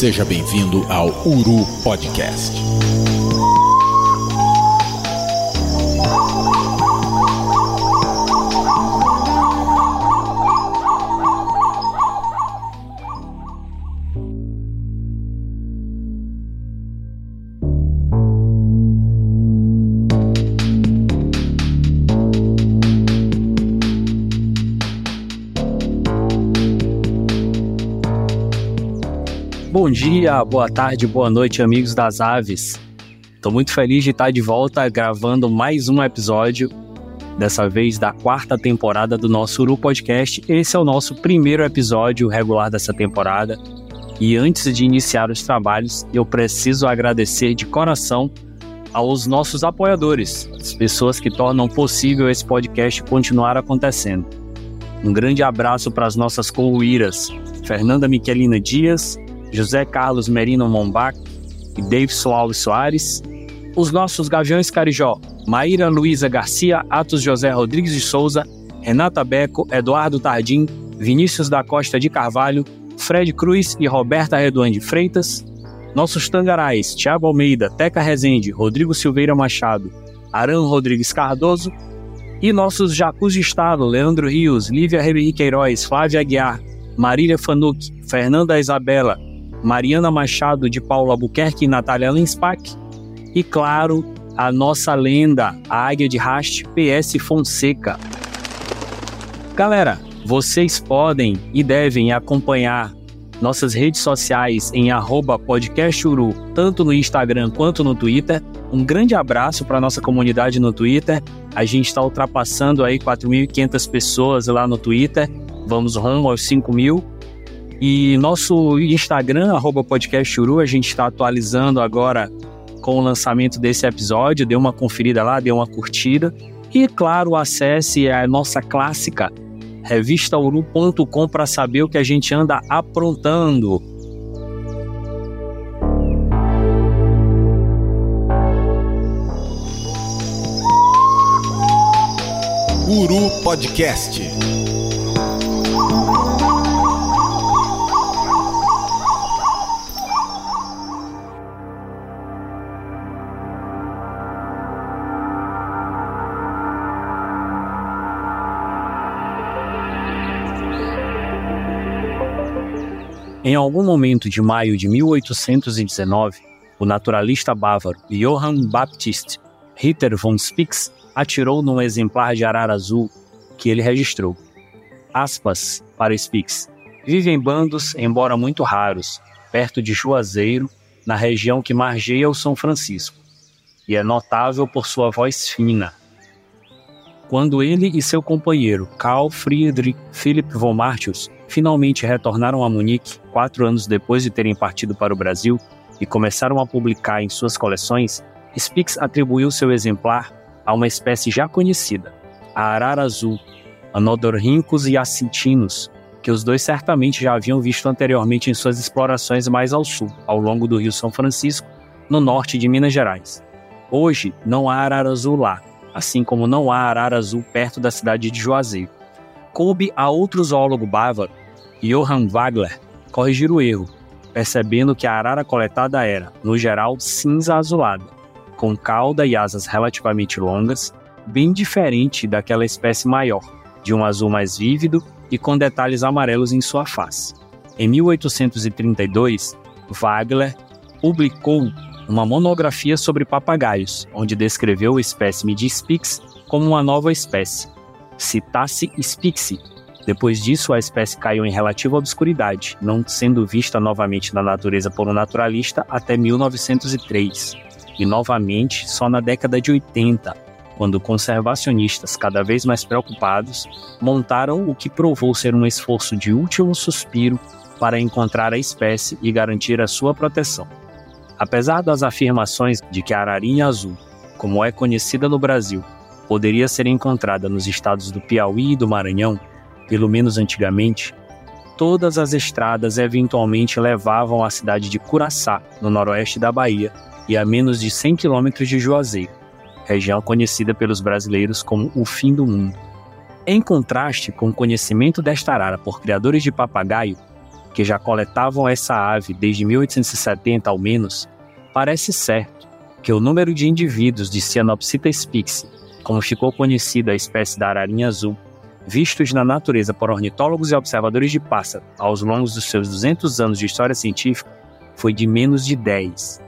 Seja bem-vindo ao Uru Podcast. Dia, boa tarde, boa noite, amigos das aves. Estou muito feliz de estar de volta gravando mais um episódio, dessa vez da quarta temporada do nosso Uru Podcast. Esse é o nosso primeiro episódio regular dessa temporada. E antes de iniciar os trabalhos, eu preciso agradecer de coração aos nossos apoiadores, as pessoas que tornam possível esse podcast continuar acontecendo. Um grande abraço para as nossas coluíras, Fernanda Miquelina Dias, José Carlos Merino Mombac e Davidson Alves Soares. Os nossos Gaviões Carijó, Maíra Luiza Garcia, Atos José Rodrigues de Souza, Renata Beco, Eduardo Tardim, Vinícius da Costa de Carvalho, Fred Cruz e Roberta Redondo de Freitas. Nossos Tangarais, Tiago Almeida, Teca Rezende, Rodrigo Silveira Machado, Aran Rodrigues Cardoso. E nossos Jacus de Estado, Leandro Rios, Lívia Ribeiro Queiroz, Flávia Aguiar, Marília Fanuc, Fernanda Isabela, Mariana Machado de Paulo Albuquerque e Natália Lenspach. E claro, a nossa lenda, a Águia de Haste PS Fonseca. Galera, vocês podem e devem acompanhar nossas redes sociais em podcasturu, tanto no Instagram quanto no Twitter. Um grande abraço para nossa comunidade no Twitter. A gente está ultrapassando aí 4.500 pessoas lá no Twitter. Vamos rumo aos 5 mil. E nosso Instagram, arroba podcasturu, a gente está atualizando agora com o lançamento desse episódio. Dê uma conferida lá, dê uma curtida. E, claro, acesse a nossa clássica revistauru.com para saber o que a gente anda aprontando. Uru Podcast. Em algum momento de maio de 1819, o naturalista bávaro Johann Baptist Ritter von Spix atirou num exemplar de arara azul que ele registrou. Aspas para Spix. Vive em bandos, embora muito raros, perto de Juazeiro, na região que margeia o São Francisco, e é notável por sua voz fina. Quando ele e seu companheiro Karl Friedrich Philipp von Martius finalmente retornaram a Munique quatro anos depois de terem partido para o Brasil e começaram a publicar em suas coleções, Spix atribuiu seu exemplar a uma espécie já conhecida, a arara azul, Anodorhynchus acintinus, que os dois certamente já haviam visto anteriormente em suas explorações mais ao sul, ao longo do Rio São Francisco, no norte de Minas Gerais. Hoje não há arara azul lá, assim como não há arara azul perto da cidade de Juazeiro. Coube a outro zoólogo bávaro Johann Wagler corrigir o erro, percebendo que a arara coletada era, no geral, cinza azulada, com cauda e asas relativamente longas, bem diferente daquela espécie maior, de um azul mais vívido e com detalhes amarelos em sua face. Em 1832, Wagler publicou uma monografia sobre papagaios, onde descreveu o espécime de Spix como uma nova espécie, Citasse spixi, depois disso, a espécie caiu em relativa obscuridade, não sendo vista novamente na natureza por um naturalista até 1903, e novamente só na década de 80, quando conservacionistas, cada vez mais preocupados, montaram o que provou ser um esforço de último suspiro para encontrar a espécie e garantir a sua proteção. Apesar das afirmações de que a ararinha azul, como é conhecida no Brasil, poderia ser encontrada nos estados do Piauí e do Maranhão, pelo menos antigamente, todas as estradas eventualmente levavam à cidade de Curaçá, no noroeste da Bahia, e a menos de 100 quilômetros de Juazeiro, região conhecida pelos brasileiros como o fim do mundo. Em contraste com o conhecimento desta arara por criadores de papagaio, que já coletavam essa ave desde 1870 ao menos, parece certo que o número de indivíduos de Cyanopsita spix, como ficou conhecida a espécie da ararinha azul, vistos na natureza por ornitólogos e observadores de pássaro ao longo dos seus 200 anos de história científica, foi de menos de 10.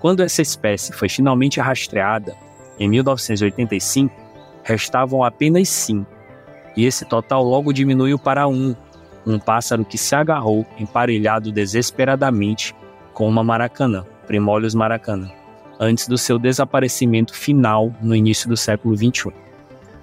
Quando essa espécie foi finalmente rastreada, em 1985, restavam apenas 5, e esse total logo diminuiu para um, um pássaro que se agarrou emparelhado desesperadamente com uma maracanã, Primólios maracanã, antes do seu desaparecimento final no início do século XXI.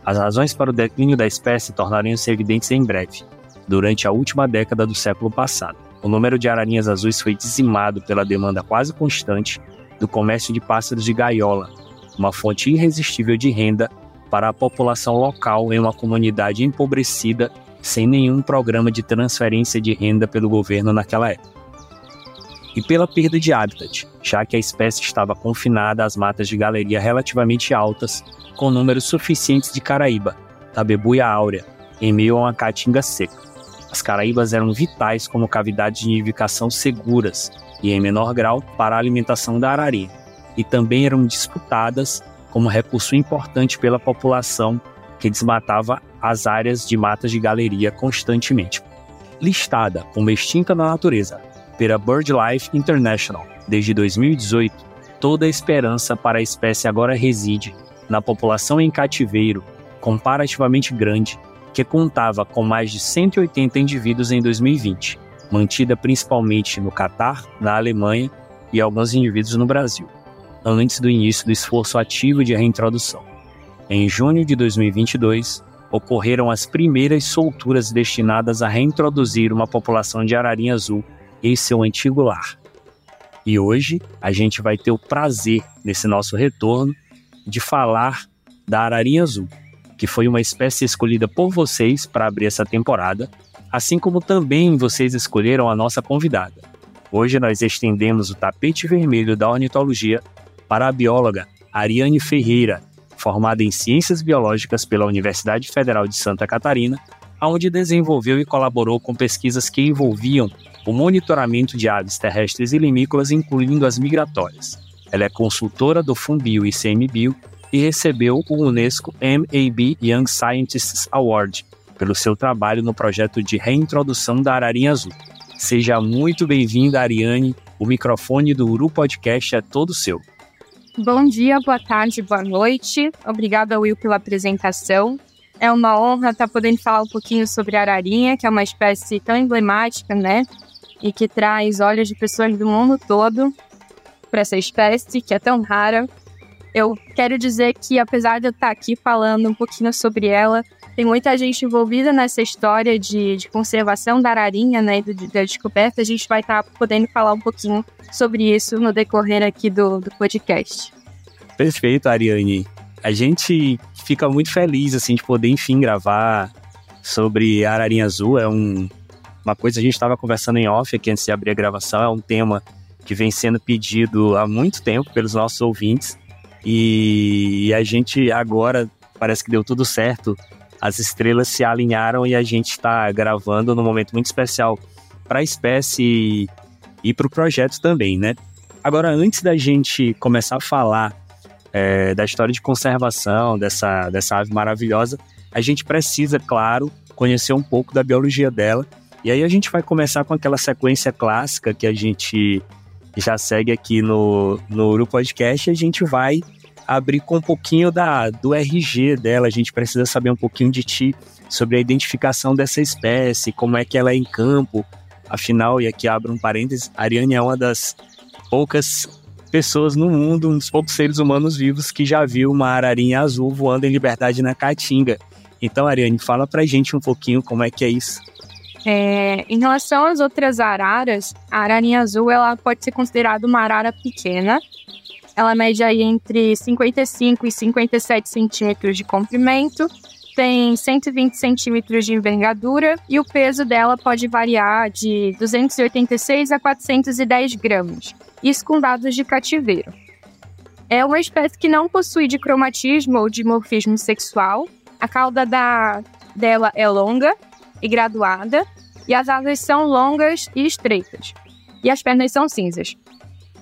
As razões para o declínio da espécie tornariam-se evidentes em breve, durante a última década do século passado. O número de ararinhas azuis foi dizimado pela demanda quase constante do comércio de pássaros de gaiola, uma fonte irresistível de renda para a população local em uma comunidade empobrecida sem nenhum programa de transferência de renda pelo governo naquela época. E pela perda de habitat, já que a espécie estava confinada às matas de galeria relativamente altas, com números suficientes de caraíba, tabebuia áurea, em meio a uma caatinga seca. As caraíbas eram vitais como cavidades de nidificação seguras e, em menor grau, para a alimentação da ararinha, e também eram disputadas como recurso importante pela população que desmatava as áreas de matas de galeria constantemente. Listada como extinta na natureza pela BirdLife International desde 2018, toda a esperança para a espécie agora reside na população em cativeiro comparativamente grande, que contava com mais de 180 indivíduos em 2020, mantida principalmente no Catar, na Alemanha e alguns indivíduos no Brasil antes do início do esforço ativo de reintrodução. Em junho de 2022, ocorreram as primeiras solturas destinadas a reintroduzir uma população de ararinha azul em seu antigo lar. E hoje a gente vai ter o prazer, nesse nosso retorno, de falar da ararinha azul, que foi uma espécie escolhida por vocês para abrir essa temporada, assim como também vocês escolheram a nossa convidada. Hoje nós estendemos o tapete vermelho da ornitologia para a bióloga Ariane Ferreira, formada em Ciências Biológicas pela Universidade Federal de Santa Catarina, onde desenvolveu e colaborou com pesquisas que envolviam o monitoramento de aves terrestres e limícolas, incluindo as migratórias. Ela é consultora do Fumbio e ICMBio e recebeu o Unesco MAB Young Scientists Award pelo seu trabalho no projeto de reintrodução da ararinha azul. Seja muito bem-vinda, Ariane. O microfone do Uru Podcast é todo seu. Bom dia, boa tarde, boa noite. Obrigada, Will, pela apresentação. É uma honra estar podendo falar um pouquinho sobre a ararinha, que é uma espécie tão emblemática, né? E que traz olhos de pessoas do mundo todo para essa espécie, que é tão rara. Eu quero dizer que, apesar de eu estar aqui falando um pouquinho sobre ela, tem muita gente envolvida nessa história de, de conservação da ararinha, né, e da descoberta. A gente vai estar podendo falar um pouquinho sobre isso no decorrer aqui do, do podcast. Perfeito, Ariane. A gente fica muito feliz, assim, de poder, enfim, gravar sobre a ararinha azul. É um, uma coisa a gente estava conversando em off aqui antes de abrir a gravação. É um tema que vem sendo pedido há muito tempo pelos nossos ouvintes. E a gente agora parece que deu tudo certo as estrelas se alinharam e a gente está gravando num momento muito especial para a espécie e para o projeto também, né? Agora, antes da gente começar a falar é, da história de conservação dessa, dessa ave maravilhosa, a gente precisa, claro, conhecer um pouco da biologia dela. E aí a gente vai começar com aquela sequência clássica que a gente já segue aqui no, no Uru Podcast. A gente vai abrir com um pouquinho da, do RG dela. A gente precisa saber um pouquinho de ti sobre a identificação dessa espécie, como é que ela é em campo. Afinal, e aqui abro um parênteses, a Ariane é uma das poucas pessoas no mundo, um dos poucos seres humanos vivos que já viu uma ararinha azul voando em liberdade na Caatinga. Então, Ariane, fala pra gente um pouquinho como é que é isso. É, em relação às outras araras, a ararinha azul ela pode ser considerada uma arara pequena, ela mede aí entre 55 e 57 centímetros de comprimento, tem 120 centímetros de envergadura e o peso dela pode variar de 286 a 410 gramas, isso com dados de cativeiro. É uma espécie que não possui dicromatismo ou dimorfismo sexual. A cauda da, dela é longa e graduada e as asas são longas e estreitas, e as pernas são cinzas.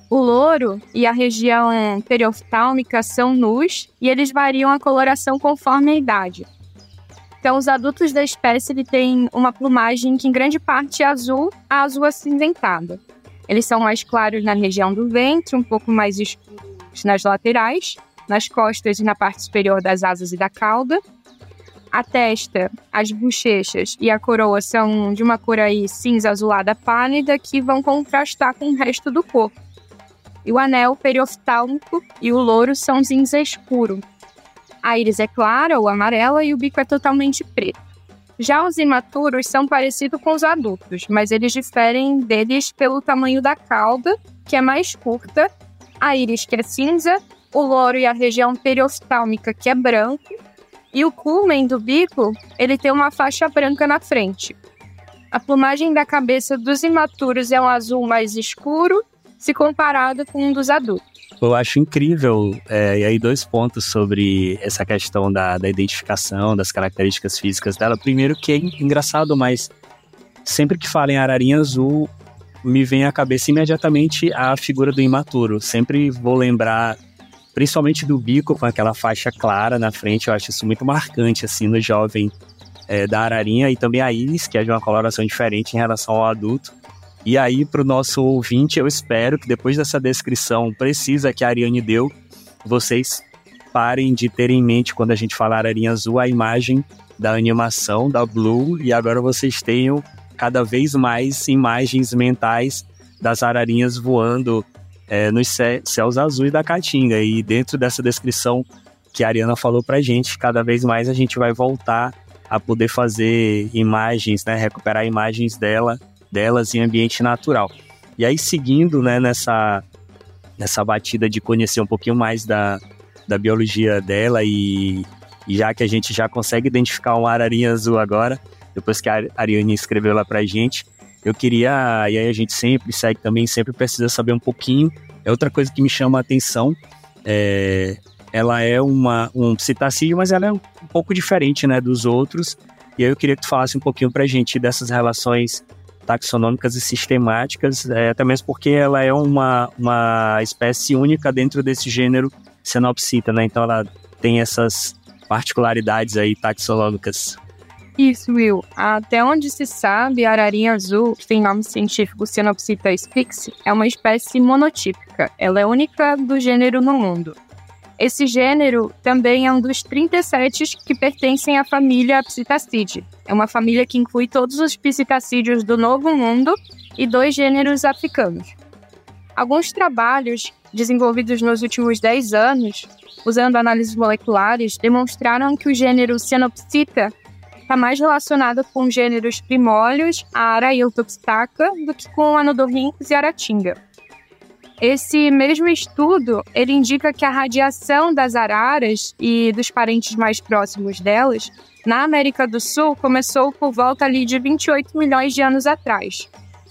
O louro e a região perioftálmica são nus e eles variam a coloração conforme a idade. Então, os adultos da espécie ele têm uma plumagem que em grande parte é azul a azul acinzentada. Eles são mais claros na região do ventre, um pouco mais escuros nas laterais, nas costas e na parte superior das asas e da cauda. A testa, as bochechas e a coroa são de uma cor aí cinza azulada pálida que vão contrastar com o resto do corpo. E o anel perioftálmico e o louro são cinza escuro, a íris é clara ou amarela e o bico é totalmente preto. Já os imaturos são parecidos com os adultos, mas eles diferem deles pelo tamanho da cauda, que é mais curta, a íris que é cinza, o louro e a região perioftálmica que é branco, e o culmen do bico, ele tem uma faixa branca na frente. A plumagem da cabeça dos imaturos é um azul mais escuro, se comparado com um dos adultos. Eu acho incrível, é, e aí dois pontos sobre essa questão da, da identificação, das características físicas dela. Primeiro que é engraçado, mas sempre que falo em ararinha azul, me vem à cabeça imediatamente a figura do imaturo. Sempre vou lembrar, principalmente do bico com aquela faixa clara na frente, eu acho isso muito marcante, assim, no jovem é, da ararinha, e também a íris, que é de uma coloração diferente em relação ao adulto. E aí, para o nosso ouvinte, eu espero que depois dessa descrição precisa que a Ariane deu, vocês parem de ter em mente, quando a gente falar Arinha Azul, a imagem da animação da Blue, e agora vocês tenham cada vez mais imagens mentais das ararinhas voando é, nos céus azuis da Caatinga. E dentro dessa descrição que a Ariana falou pra gente, cada vez mais a gente vai voltar a poder fazer imagens, né, recuperar imagens dela delas em ambiente natural. E aí, seguindo né, nessa, nessa batida de conhecer um pouquinho mais da, da biologia dela e, e já que a gente já consegue identificar uma ararinha azul agora, depois que a Ariane escreveu lá pra gente, eu queria, e aí a gente sempre segue também, sempre precisa saber um pouquinho. É outra coisa que me chama a atenção, é, ela é uma, um citacídeo, mas ela é um pouco diferente né, dos outros. E aí eu queria que tu falasse um pouquinho pra gente dessas relações taxonômicas e sistemáticas, é, até mesmo porque ela é uma, uma espécie única dentro desse gênero Cenopsita, né? Então ela tem essas particularidades aí taxonômicas. Isso, Will. Até onde se sabe, a ararinha azul, que tem nome científico Cenopsita spix, é uma espécie monotípica. Ela é única do gênero no mundo. Esse gênero também é um dos 37 que pertencem à família Psittacidae. É uma família que inclui todos os psitacídeos do Novo Mundo e dois gêneros africanos. Alguns trabalhos desenvolvidos nos últimos 10 anos, usando análises moleculares, demonstraram que o gênero Cyanopsita está mais relacionado com gêneros primólios, a Arailtopstaca, do que com Anodorhynchus e Aratinga. Esse mesmo estudo, ele indica que a radiação das araras e dos parentes mais próximos delas na América do Sul começou por volta ali de 28 milhões de anos atrás,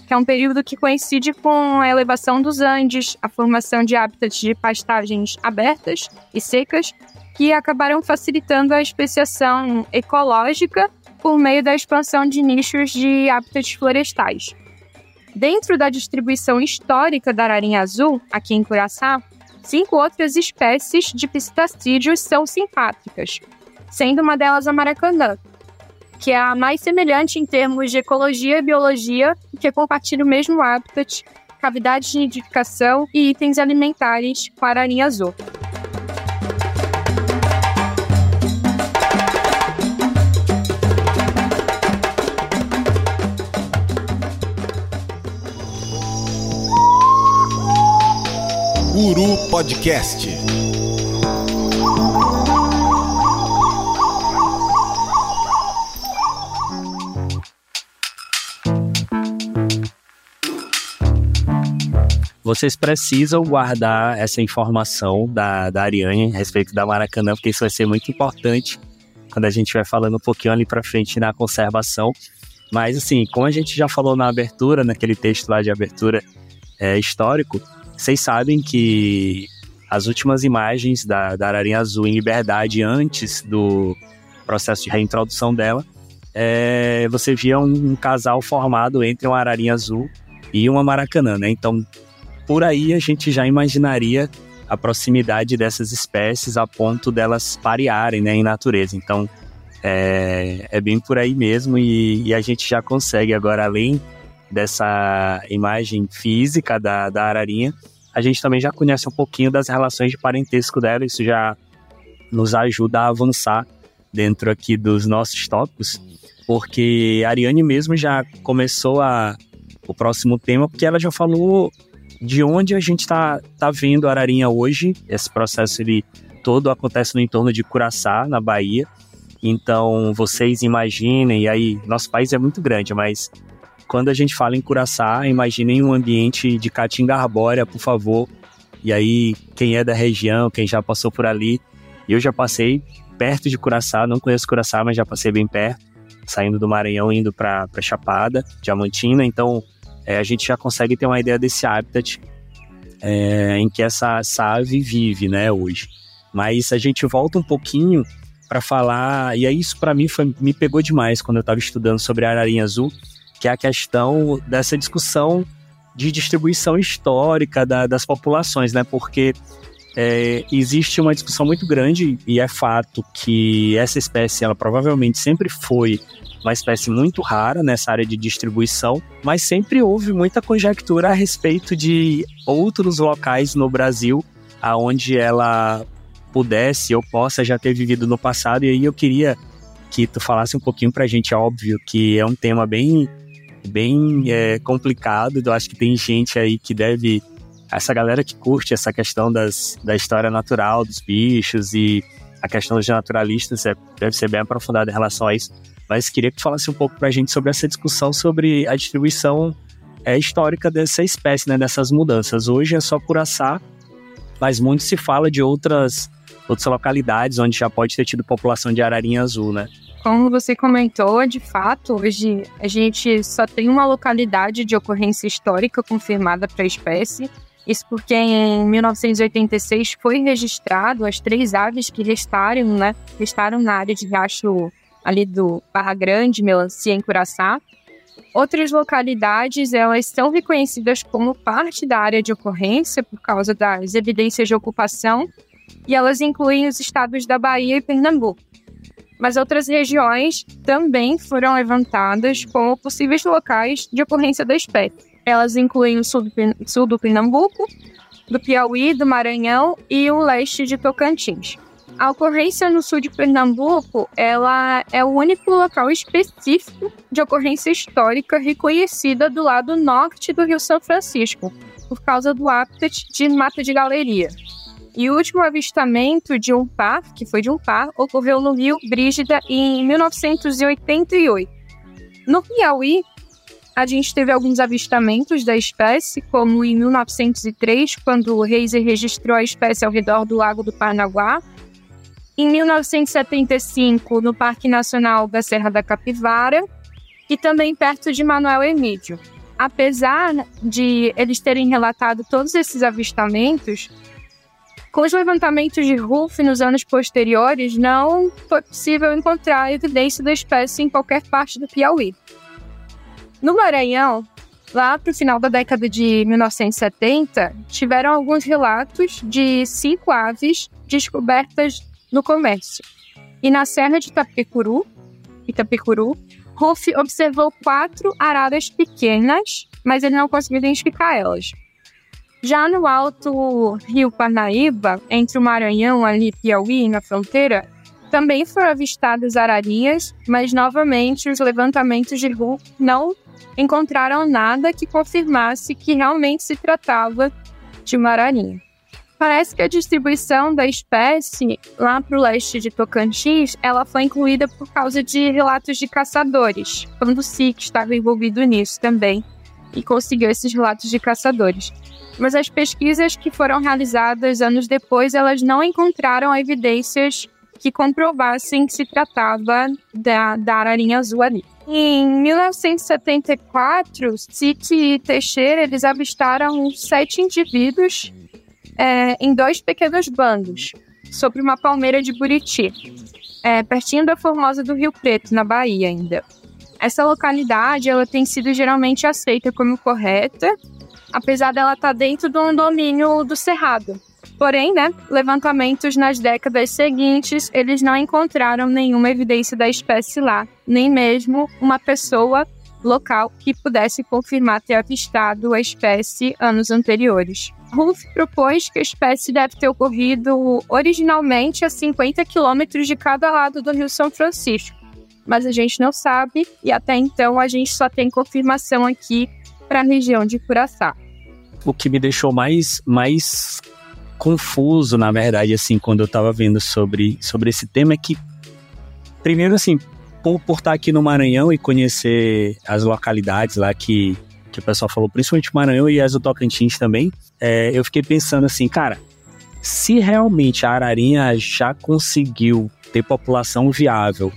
que é um período que coincide com a elevação dos Andes, a formação de hábitats de pastagens abertas e secas, que acabaram facilitando a especiação ecológica por meio da expansão de nichos de hábitats florestais. Dentro da distribuição histórica da ararinha azul, aqui em Curaçá, cinco outras espécies de pistacídeos são simpátricas, sendo uma delas a maracanã, que é a mais semelhante em termos de ecologia e biologia, que compartilha o mesmo habitat, cavidades de nidificação e itens alimentares com a ararinha azul. Guru Podcast. Vocês precisam guardar essa informação da, da Ariane a respeito da Maracanã, porque isso vai ser muito importante quando a gente vai falando um pouquinho ali para frente na conservação. Mas, assim, como a gente já falou na abertura, naquele texto lá de abertura é, histórico, vocês sabem que as últimas imagens da, da Ararinha Azul em liberdade antes do processo de reintrodução dela é, você via um, um, casal formado entre uma ararinha azul e uma maracanã, né? Então, por aí a gente já imaginaria a proximidade dessas espécies a ponto delas parearem né, em natureza. Então, é, é bem por aí mesmo e, e, a gente já consegue agora, além dessa imagem física da, da ararinha, a gente também já conhece um pouquinho das relações de parentesco dela, isso já nos ajuda a avançar dentro aqui dos nossos tópicos, porque a Ariane mesmo já começou a, o próximo tema, porque ela já falou de onde a gente está tá vendo a ararinha hoje. Esse processo ele todo acontece no entorno de Curaçá, na Bahia. Então, vocês imaginem, e aí, nosso país é muito grande, mas quando a gente fala em Curaçá, imaginem um ambiente de caatinga arbórea, por favor. E aí, quem é da região, quem já passou por ali, eu já passei perto de Curaçá, não conheço Curaçá, mas já passei bem perto, saindo do Maranhão, indo para Chapada, Diamantina. Então, é, a gente já consegue ter uma ideia desse habitat é, em que essa, essa ave vive, né, hoje. Mas a gente volta um pouquinho para falar, e aí isso para mim foi, me pegou demais quando eu estava estudando sobre a ararinha azul, que é a questão dessa discussão de distribuição histórica da, das populações, né? Porque é, existe uma discussão muito grande e é fato que essa espécie, ela provavelmente sempre foi uma espécie muito rara nessa área de distribuição, mas sempre houve muita conjectura a respeito de outros locais no Brasil aonde ela pudesse ou possa já ter vivido no passado. E aí eu queria que tu falasse um pouquinho pra gente, é óbvio que é um tema bem, bem é, complicado. Eu acho que tem gente aí que deve. Essa galera que curte essa questão das, da história natural dos bichos e a questão dos naturalistas é, deve ser bem aprofundada em relação a isso. Mas queria que tu falasse um pouco pra gente sobre essa discussão sobre a distribuição é, histórica dessa espécie, né, dessas mudanças. Hoje é só Curaçá, mas muito se fala de outras outras localidades onde já pode ter tido população de ararinha azul, né? Como você comentou, de fato, hoje a gente só tem uma localidade de ocorrência histórica confirmada para a espécie. Isso porque em 1986 foi registrado as três aves que restaram, né? Restaram na área de riacho ali do Barra Grande, Melancia, em Curaçá. Outras localidades, elas são reconhecidas como parte da área de ocorrência por causa das evidências de ocupação e elas incluem os estados da Bahia e Pernambuco. Mas outras regiões também foram levantadas como possíveis locais de ocorrência da espécie. Elas incluem o sul do, sul do Pernambuco, do Piauí, do Maranhão e o leste de Tocantins. A ocorrência no sul de Pernambuco, ela é o único local específico de ocorrência histórica reconhecida do lado norte do Rio São Francisco, por causa do habitat de mata de galeria. E o último avistamento de um par, que foi de um par, ocorreu no rio Brígida em 1988. No Piauí, a gente teve alguns avistamentos da espécie, como em 1903, quando o Reiser registrou a espécie ao redor do Lago do Parnaguá. Em 1975, no Parque Nacional da Serra da Capivara. E também perto de Manuel Emídio. Apesar de eles terem relatado todos esses avistamentos, com os levantamentos de Ruff nos anos posteriores, não foi possível encontrar evidência da espécie em qualquer parte do Piauí. No Maranhão, lá para o final da década de 1970, tiveram alguns relatos de cinco aves descobertas no comércio. E na Serra de Itapecuru, Itapecuru Ruff observou quatro araras pequenas, mas ele não conseguiu identificar elas. Já no alto Rio Parnaíba, entre o Maranhão ali Piauí, na fronteira, também foram avistadas ararinhas, mas novamente os levantamentos de Ru não encontraram nada que confirmasse que realmente se tratava de uma ararinha. Parece que a distribuição da espécie lá para o leste de Tocantins, ela foi incluída por causa de relatos de caçadores, quando o SIC estava envolvido nisso também e conseguiu esses relatos de caçadores mas as pesquisas que foram realizadas anos depois, elas não encontraram evidências que comprovassem que se tratava da, da ararinha azul ali. Em 1974, City e Teixeira eles avistaram sete indivíduos é, em dois pequenos bandos sobre uma palmeira de Buriti. é, pertinho da Formosa do Rio Preto, na Bahia ainda. Essa localidade ela tem sido geralmente aceita como correta, apesar dela estar tá dentro de um domínio do Cerrado. Porém, né, levantamentos nas décadas seguintes, eles não encontraram nenhuma evidência da espécie lá, nem mesmo uma pessoa local que pudesse confirmar ter avistado a espécie anos anteriores. Ruff propôs que a espécie deve ter ocorrido originalmente a 50 quilômetros de cada lado do Rio São Francisco, mas a gente não sabe e até então a gente só tem confirmação aqui para a região de Curaçá. O que me deixou mais, mais confuso, na verdade, assim, quando eu estava vendo sobre, sobre esse tema é que, primeiro, assim, por, por estar aqui no Maranhão e conhecer as localidades lá que, que o pessoal falou, principalmente Maranhão e as do Tocantins também, é, eu fiquei pensando assim, cara, se realmente a Ararinha já conseguiu ter população viável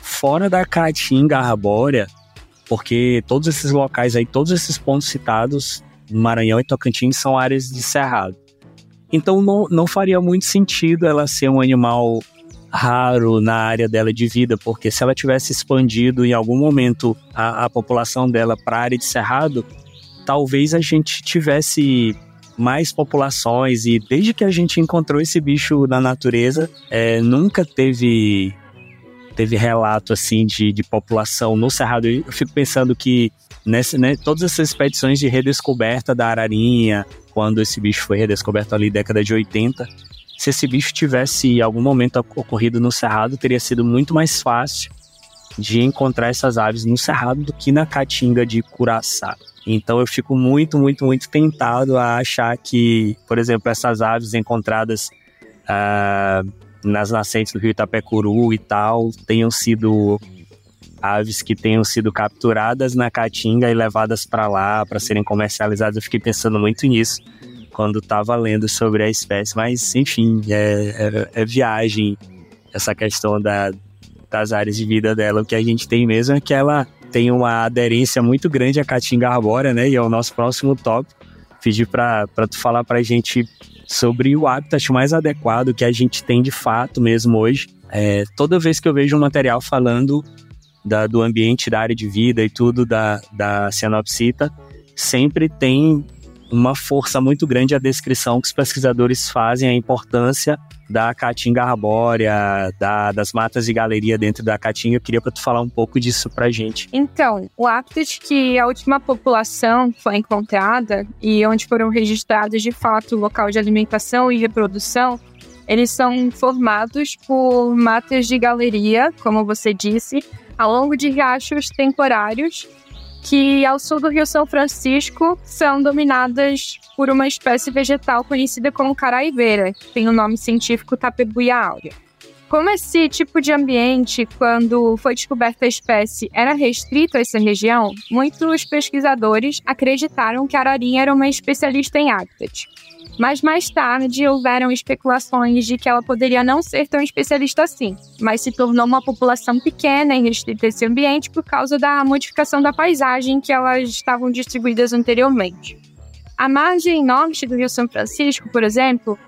fora da Caatinga arbórea, porque todos esses locais aí, todos esses pontos citados, Maranhão e Tocantins, são áreas de cerrado. Então não, não faria muito sentido ela ser um animal raro na área dela de vida, porque se ela tivesse expandido em algum momento a, a população dela para a área de cerrado, talvez a gente tivesse mais populações e desde que a gente encontrou esse bicho na natureza, é, nunca teve teve relato assim de, de população no cerrado. Eu fico pensando que nessa, né, todas essas expedições de redescoberta da ararinha, quando esse bicho foi redescoberto ali década de 80, se esse bicho tivesse em algum momento ocorrido no Cerrado, teria sido muito mais fácil de encontrar essas aves no Cerrado do que na Caatinga de Curaçá. Então eu fico muito, muito, muito tentado a achar que, por exemplo, essas aves encontradas uh, nas nascentes do rio Itapecuru e tal, tenham sido aves que tenham sido capturadas na Caatinga e levadas para lá para serem comercializadas. Eu fiquei pensando muito nisso quando estava lendo sobre a espécie, mas enfim, é, é, é viagem essa questão da, das áreas de vida dela. O que a gente tem mesmo é que ela tem uma aderência muito grande à caatinga arbórea, né? E é o nosso próximo tópico. Pedir para tu falar para a gente sobre o habitat mais adequado que a gente tem de fato mesmo hoje. É, toda vez que eu vejo um material falando da, do ambiente da área de vida e tudo da, da cianopsita, sempre tem uma força muito grande a descrição que os pesquisadores fazem, a importância da caatinga arbórea, da, das matas de galeria dentro da caatinga. Eu queria para tu falar um pouco disso para gente. Então, o habitat que a última população foi encontrada e onde foram registrados de fato o local de alimentação e reprodução, eles são formados por matas de galeria, como você disse, ao longo de riachos temporários que ao sul do Rio São Francisco são dominadas por uma espécie vegetal conhecida como caraiveira, que tem o nome científico Tapebuia áurea. Como esse tipo de ambiente, quando foi descoberta a espécie, era restrito a essa região, muitos pesquisadores acreditaram que a ararinha era uma especialista em habitat. Mas mais tarde houveram especulações de que ela poderia não ser tão especialista assim, mas se tornou uma população pequena e restrita esse ambiente por causa da modificação da paisagem que elas estavam distribuídas anteriormente. A margem norte do Rio São Francisco, por exemplo,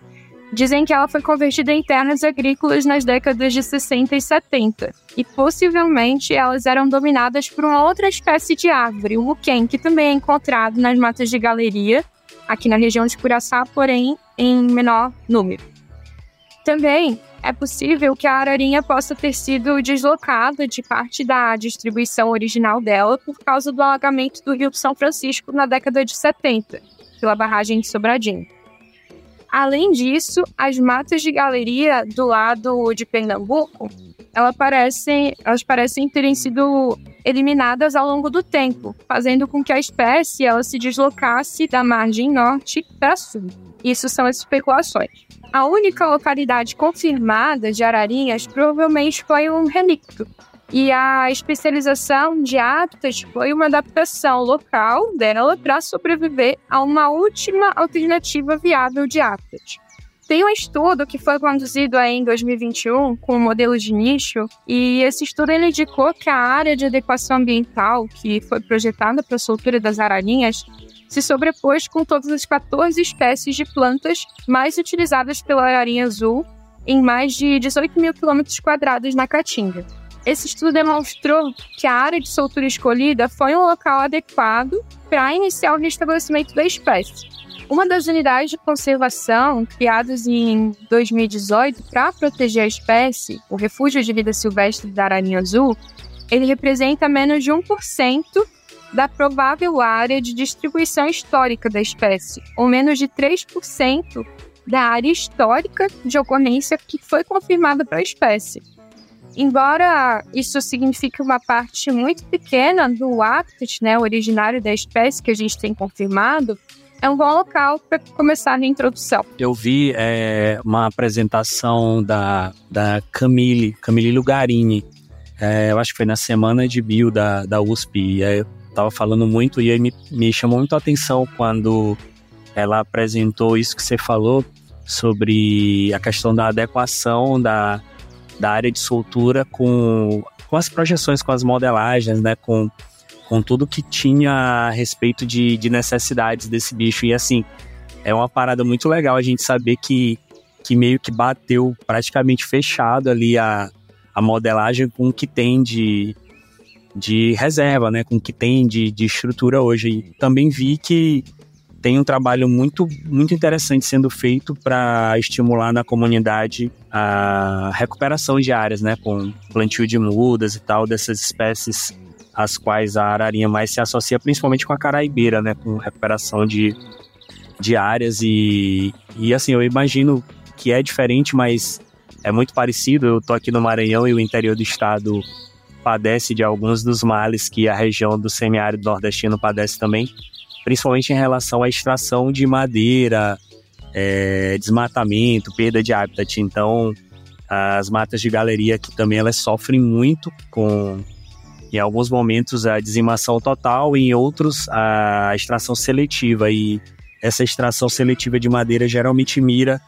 dizem que ela foi convertida em terras agrícolas nas décadas de 60 e 70, e possivelmente elas eram dominadas por uma outra espécie de árvore, o muquem, que também é encontrado nas matas de galeria aqui na região de Curaçá, porém em menor número. Também é possível que a ararinha possa ter sido deslocada de parte da distribuição original dela por causa do alagamento do Rio São Francisco na década de 70, pela barragem de Sobradinho. Além disso, as matas de galeria do lado de Pernambuco, elas parecem, elas parecem terem sido eliminadas ao longo do tempo, fazendo com que a espécie ela se deslocasse da margem norte para sul. Isso são as especulações. A única localidade confirmada de ararinhas provavelmente foi um relicto. E a especialização de hábitat foi uma adaptação local dela para sobreviver a uma última alternativa viável de hábitat. Tem um estudo que foi conduzido aí em 2021 com o modelo de nicho, e esse estudo ele indicou que a área de adequação ambiental que foi projetada para a soltura das ararinhas se sobrepôs com todas as 14 espécies de plantas mais utilizadas pela ararinha azul em mais de 18 mil quilômetros quadrados na Caatinga. Esse estudo demonstrou que a área de soltura escolhida foi um local adequado para iniciar o restabelecimento da espécie. Uma das unidades de conservação criadas em 2018 para proteger a espécie, o Refúgio de Vida Silvestre da Ararinha Azul, ele representa menos de 1% da provável área de distribuição histórica da espécie, ou menos de 3% da área histórica de ocorrência que foi confirmada para a espécie. Embora isso signifique uma parte muito pequena do habitat né, originário da espécie que a gente tem confirmado, é um bom local para começar a introdução. Eu vi é, uma apresentação da, da Camille, Camille Lugarini, é, eu acho que foi na semana de bio da, da USP, e aí eu tava falando muito e aí me, me chamou muito a atenção quando ela apresentou isso que você falou sobre a questão da adequação da, da área de soltura com, com as projeções, com as modelagens, né, com, com tudo que tinha a respeito de, de necessidades desse bicho. E assim, é uma parada muito legal a gente saber que, que meio que bateu praticamente fechado ali a, a modelagem com o que tem de, de reserva, né, com o que tem de, de estrutura hoje. E também vi que tem um trabalho muito, muito interessante sendo feito para estimular na comunidade a recuperação de áreas, né, com plantio de mudas e tal, dessas espécies às quais a ararinha mais se associa, principalmente com a caraibeira, né, com recuperação de, de áreas e, e assim, eu imagino que é diferente, mas é muito parecido. Eu tô aqui no Maranhão e o interior do estado padece de alguns dos males que a região do semiárido nordestino padece também principalmente em relação à extração de madeira, é, desmatamento, perda de habitat. Então, as matas de galeria aqui também elas sofrem muito com, em alguns momentos, a dizimação total, em outros, a extração seletiva. E essa extração seletiva de madeira geralmente mira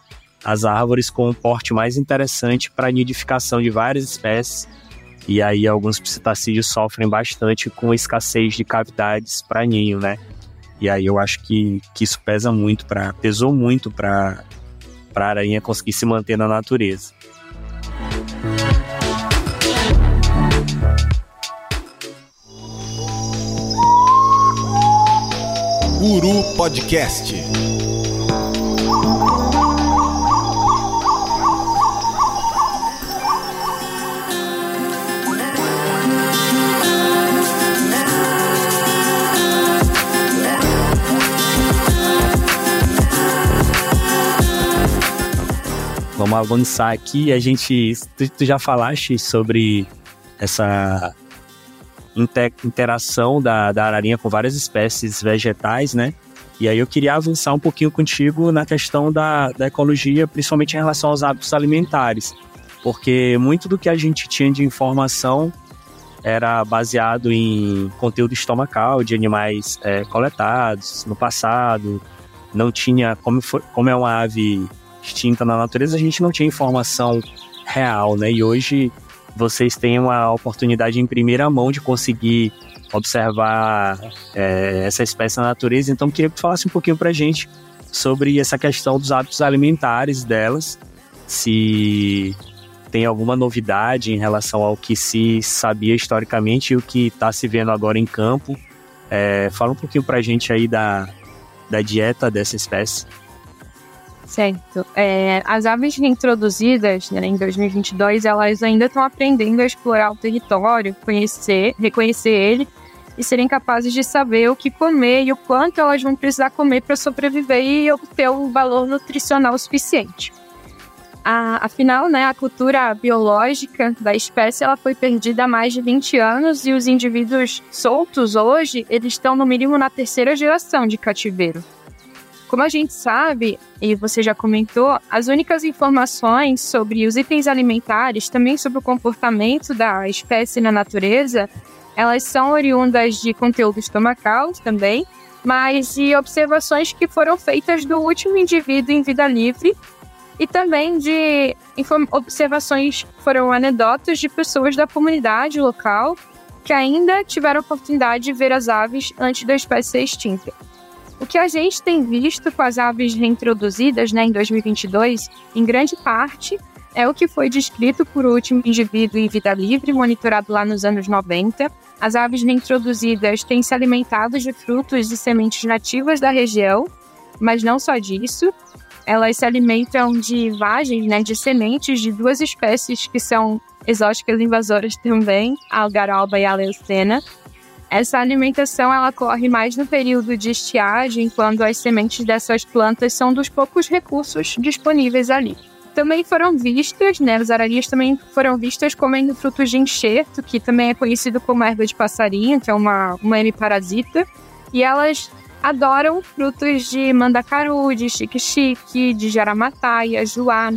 as árvores com um porte mais interessante para a nidificação de várias espécies. E aí alguns psitacídeos sofrem bastante com escassez de cavidades para ninho, né? E aí eu acho que, que isso pesa muito para pesou muito para para a aranha conseguir se manter na natureza. Uru Podcast. Vamos avançar aqui. A gente. Tu, tu já falaste sobre essa interação da, da ararinha com várias espécies vegetais, né? E aí eu queria avançar um pouquinho contigo na questão da, da ecologia, principalmente em relação aos hábitos alimentares. Porque muito do que a gente tinha de informação era baseado em conteúdo estomacal de animais é, coletados no passado. Não tinha, como, foi, como é uma ave extinta na natureza, a gente não tinha informação real, né? E hoje vocês têm uma oportunidade em primeira mão de conseguir observar é, essa espécie na natureza. Então, queria que tu falasse um pouquinho para gente sobre essa questão dos hábitos alimentares delas, se tem alguma novidade em relação ao que se sabia historicamente e o que está se vendo agora em campo. É, fala um pouquinho para gente aí da, da dieta dessa espécie. Certo. É, as aves reintroduzidas né, em 2022, elas ainda estão aprendendo a explorar o território, conhecer, reconhecer ele e serem capazes de saber o que comer e o quanto elas vão precisar comer para sobreviver e obter o valor nutricional suficiente. A, afinal, né, a cultura biológica da espécie ela foi perdida há mais de 20 anos e os indivíduos soltos hoje eles estão no mínimo na terceira geração de cativeiro. Como a gente sabe, e você já comentou, as únicas informações sobre os itens alimentares, também sobre o comportamento da espécie na natureza, elas são oriundas de conteúdo estomacal também, mas de observações que foram feitas do último indivíduo em vida livre e também de observações foram anedotas de pessoas da comunidade local que ainda tiveram a oportunidade de ver as aves antes da espécie ser extinta. O que a gente tem visto com as aves reintroduzidas né, em 2022, em grande parte, é o que foi descrito por último indivíduo em vida livre, monitorado lá nos anos 90. As aves reintroduzidas têm se alimentado de frutos e sementes nativas da região, mas não só disso. Elas se alimentam de vagens, né, de sementes de duas espécies que são exóticas invasoras também, a algaroba e a leucena. Essa alimentação ela ocorre mais no período de estiagem, quando as sementes dessas plantas são dos poucos recursos disponíveis ali também foram vistas, né? As ararias também foram vistas comendo frutos de enxerto, que também é conhecido como erva de passarinho, que é uma, uma hemiparasita. E elas adoram frutos de mandacaru, de xique-xique, de jaramataia, juá,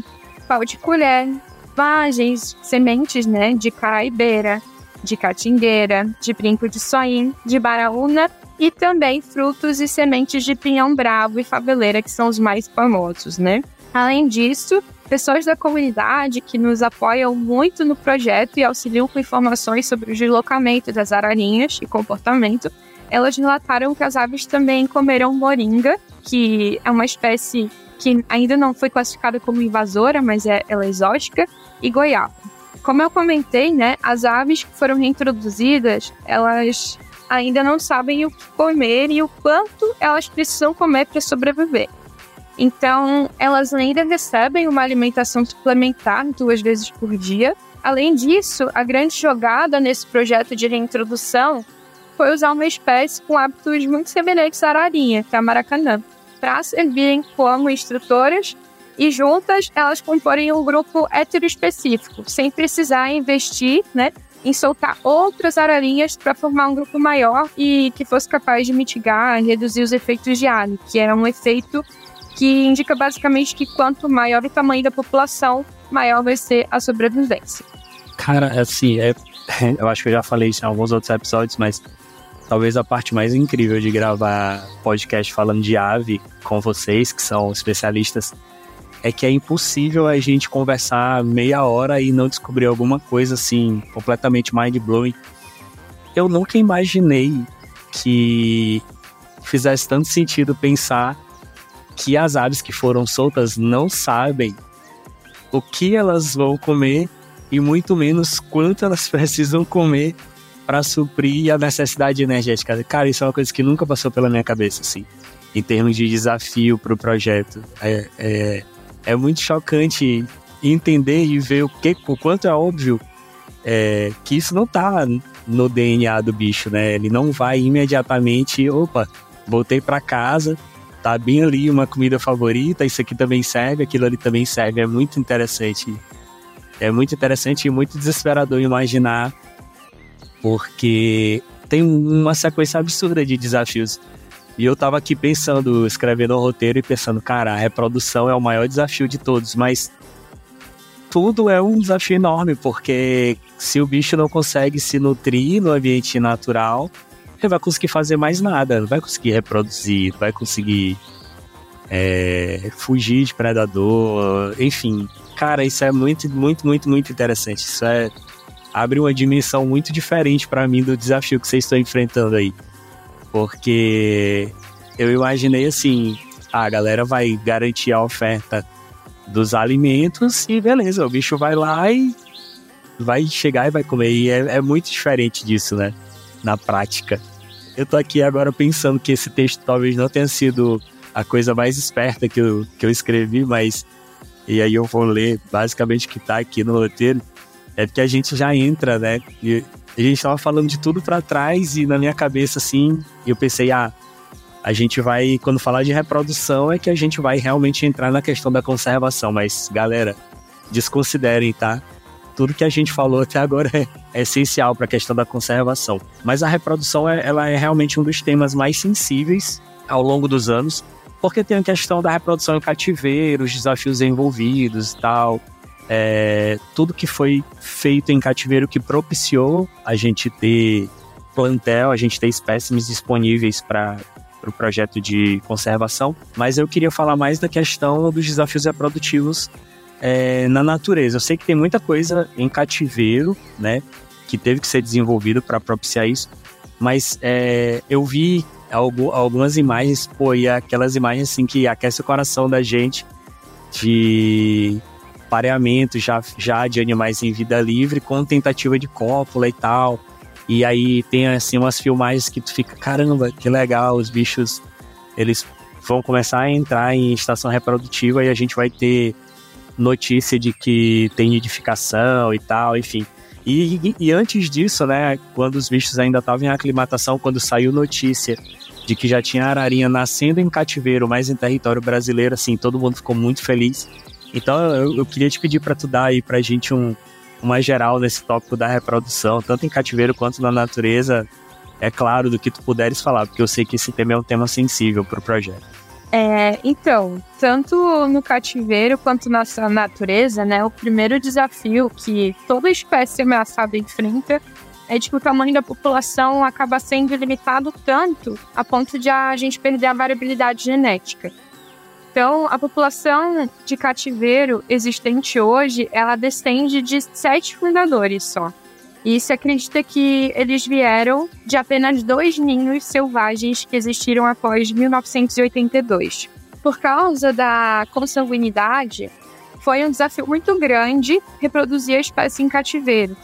pau de colher, vagens, sementes, né? De caraibeira, de catingueira, de brinco de soim, de baraúna e também frutos e sementes de pinhão bravo e faveleira, que são os mais famosos, né? Além disso, pessoas da comunidade que nos apoiam muito no projeto e auxiliam com informações sobre o deslocamento das ararinhas e comportamento, elas relataram que as aves também comerão moringa, que é uma espécie que ainda não foi classificada como invasora, mas é, ela é exótica, e goiaba. Como eu comentei, né, as aves que foram reintroduzidas, elas ainda não sabem o que comer e o quanto elas precisam comer para sobreviver. Então, elas ainda recebem uma alimentação suplementar duas vezes por dia. Além disso, a grande jogada nesse projeto de reintrodução foi usar uma espécie com hábitos muito semelhantes à ararinha, que é a maracanã, para servirem como instrutoras e juntas elas comporem um grupo heteroespecífico, sem precisar investir né, em soltar outras ararinhas para formar um grupo maior e que fosse capaz de mitigar e reduzir os efeitos de alho, que era um efeito que indica basicamente que quanto maior o tamanho da população, maior vai ser a sobrevivência. Cara, assim, é, eu acho que eu já falei isso em alguns outros episódios, mas talvez a parte mais incrível de gravar podcast falando de ave com vocês, que são especialistas, é que é impossível a gente conversar meia hora e não descobrir alguma coisa assim completamente mind-blowing. Eu nunca imaginei que fizesse tanto sentido pensar que as aves que foram soltas não sabem o que elas vão comer e muito menos quanto elas precisam comer para suprir a necessidade energética. Cara, isso é uma coisa que nunca passou pela minha cabeça, assim, em termos de desafio para o projeto. É, é, é, muito chocante entender e ver o, que, o quanto é óbvio é, que isso não tá no DNA do bicho, né? Ele não vai imediatamente, opa, voltei para casa, tá bem ali uma comida favorita, isso aqui também serve, aquilo ali também serve. É muito interessante. É muito interessante e muito desesperador imaginar, porque tem uma sequência absurda de desafios. E eu tava aqui pensando, escrevendo o roteiro e pensando, cara, a reprodução é o maior desafio de todos, mas tudo é um desafio enorme, porque se o bicho não consegue se nutrir no ambiente natural, ele vai conseguir fazer mais nada, não vai conseguir reproduzir, não vai conseguir é, fugir de predador, enfim. Cara, isso é muito, muito, muito, muito interessante. Isso é abre uma dimensão muito diferente para mim do desafio que vocês estão enfrentando aí. Porque eu imaginei assim, a galera vai garantir a oferta dos alimentos e beleza, o bicho vai lá e vai chegar e vai comer. E é, é muito diferente disso, né? Na prática. Eu tô aqui agora pensando que esse texto talvez não tenha sido a coisa mais esperta que eu, que eu escrevi, mas. E aí eu vou ler basicamente o que tá aqui no roteiro. É porque a gente já entra, né? E a gente tava falando de tudo para trás e na minha cabeça, assim, eu pensei, ah, a gente vai, quando falar de reprodução, é que a gente vai realmente entrar na questão da conservação. Mas, galera, desconsiderem, tá? tudo que a gente falou até agora é, é essencial para a questão da conservação. Mas a reprodução é, ela é realmente um dos temas mais sensíveis ao longo dos anos, porque tem a questão da reprodução em cativeiro, os desafios envolvidos e tal. É, tudo que foi feito em cativeiro que propiciou a gente ter plantel, a gente ter espécimes disponíveis para o pro projeto de conservação, mas eu queria falar mais da questão dos desafios reprodutivos é, na natureza. Eu sei que tem muita coisa em cativeiro, né? Que teve que ser desenvolvido para propiciar isso. Mas é, eu vi algumas imagens, pô, e aquelas imagens assim que aquecem o coração da gente de pareamento já, já de animais em vida livre com tentativa de cópula e tal. E aí tem assim umas filmagens que tu fica, caramba, que legal, os bichos eles vão começar a entrar em estação reprodutiva e a gente vai ter notícia de que tem nidificação e tal, enfim. E, e, antes disso, né, quando os bichos ainda estavam em aclimatação, quando saiu notícia de que já tinha ararinha nascendo em cativeiro, mas em território brasileiro, assim, todo mundo ficou muito feliz. Então eu, eu queria te pedir para tu dar aí pra gente um, uma geral nesse tópico da reprodução, tanto em cativeiro quanto na natureza, é claro, do que tu puderes falar, porque eu sei que esse tema é um tema sensível para o projeto. É, então, tanto no cativeiro quanto na natureza, né, o primeiro desafio que toda espécie ameaçada enfrenta é de que o tamanho da população acaba sendo limitado tanto a ponto de a gente perder a variabilidade genética. Então, a população de cativeiro existente hoje, ela descende de sete fundadores só. E se acredita que eles vieram de apenas dois ninhos selvagens que existiram após 1982. Por causa da consanguinidade, foi um desafio muito grande reproduzir a espécie em cativeiro.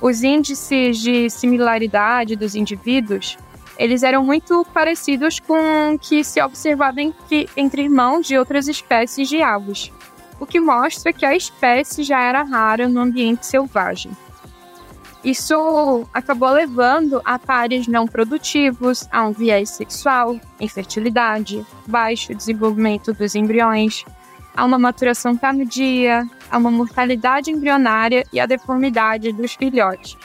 Os índices de similaridade dos indivíduos, eles eram muito parecidos com o que se observava entre, entre irmãos de outras espécies de aves, o que mostra que a espécie já era rara no ambiente selvagem. Isso acabou levando a pares não produtivos, a um viés sexual, infertilidade, baixo desenvolvimento dos embriões, a uma maturação tardia, a uma mortalidade embrionária e a deformidade dos filhotes.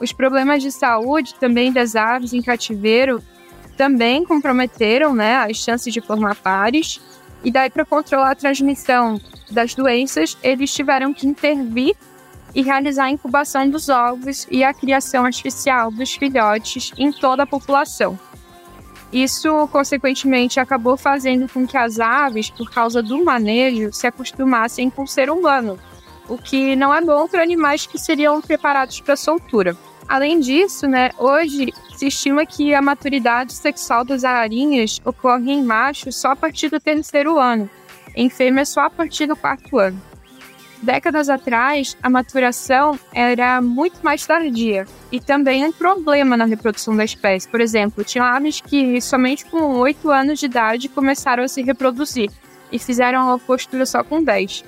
Os problemas de saúde também das aves em cativeiro também comprometeram né, as chances de formar pares, e daí para controlar a transmissão das doenças, eles tiveram que intervir e realizar a incubação dos ovos e a criação artificial dos filhotes em toda a população. Isso, consequentemente, acabou fazendo com que as aves, por causa do manejo, se acostumassem com o ser humano, o que não é bom para animais que seriam preparados para soltura. Além disso, né, hoje se estima que a maturidade sexual das ararinhas ocorre em machos só a partir do terceiro ano, em fêmeas só a partir do quarto ano décadas atrás, a maturação era muito mais tardia e também um problema na reprodução da espécie. Por exemplo, tinha aves que somente com 8 anos de idade começaram a se reproduzir e fizeram a postura só com 10.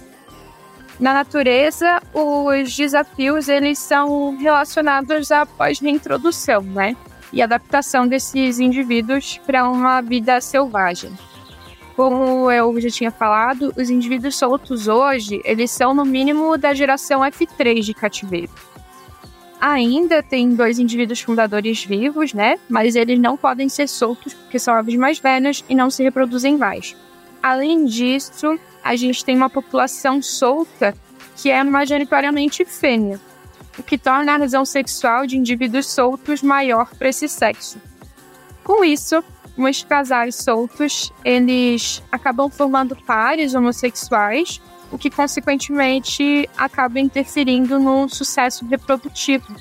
Na natureza, os desafios eles são relacionados à pós-reintrodução, né? E adaptação desses indivíduos para uma vida selvagem. Como eu já tinha falado, os indivíduos soltos hoje, eles são no mínimo da geração F3 de cativeiro. Ainda tem dois indivíduos fundadores vivos, né? Mas eles não podem ser soltos porque são aves mais velhas e não se reproduzem mais. Além disso, a gente tem uma população solta que é majoritariamente fêmea, o que torna a razão sexual de indivíduos soltos maior para esse sexo. Com isso, os casais soltos, eles acabam formando pares homossexuais, o que consequentemente acaba interferindo no sucesso reprodutivo,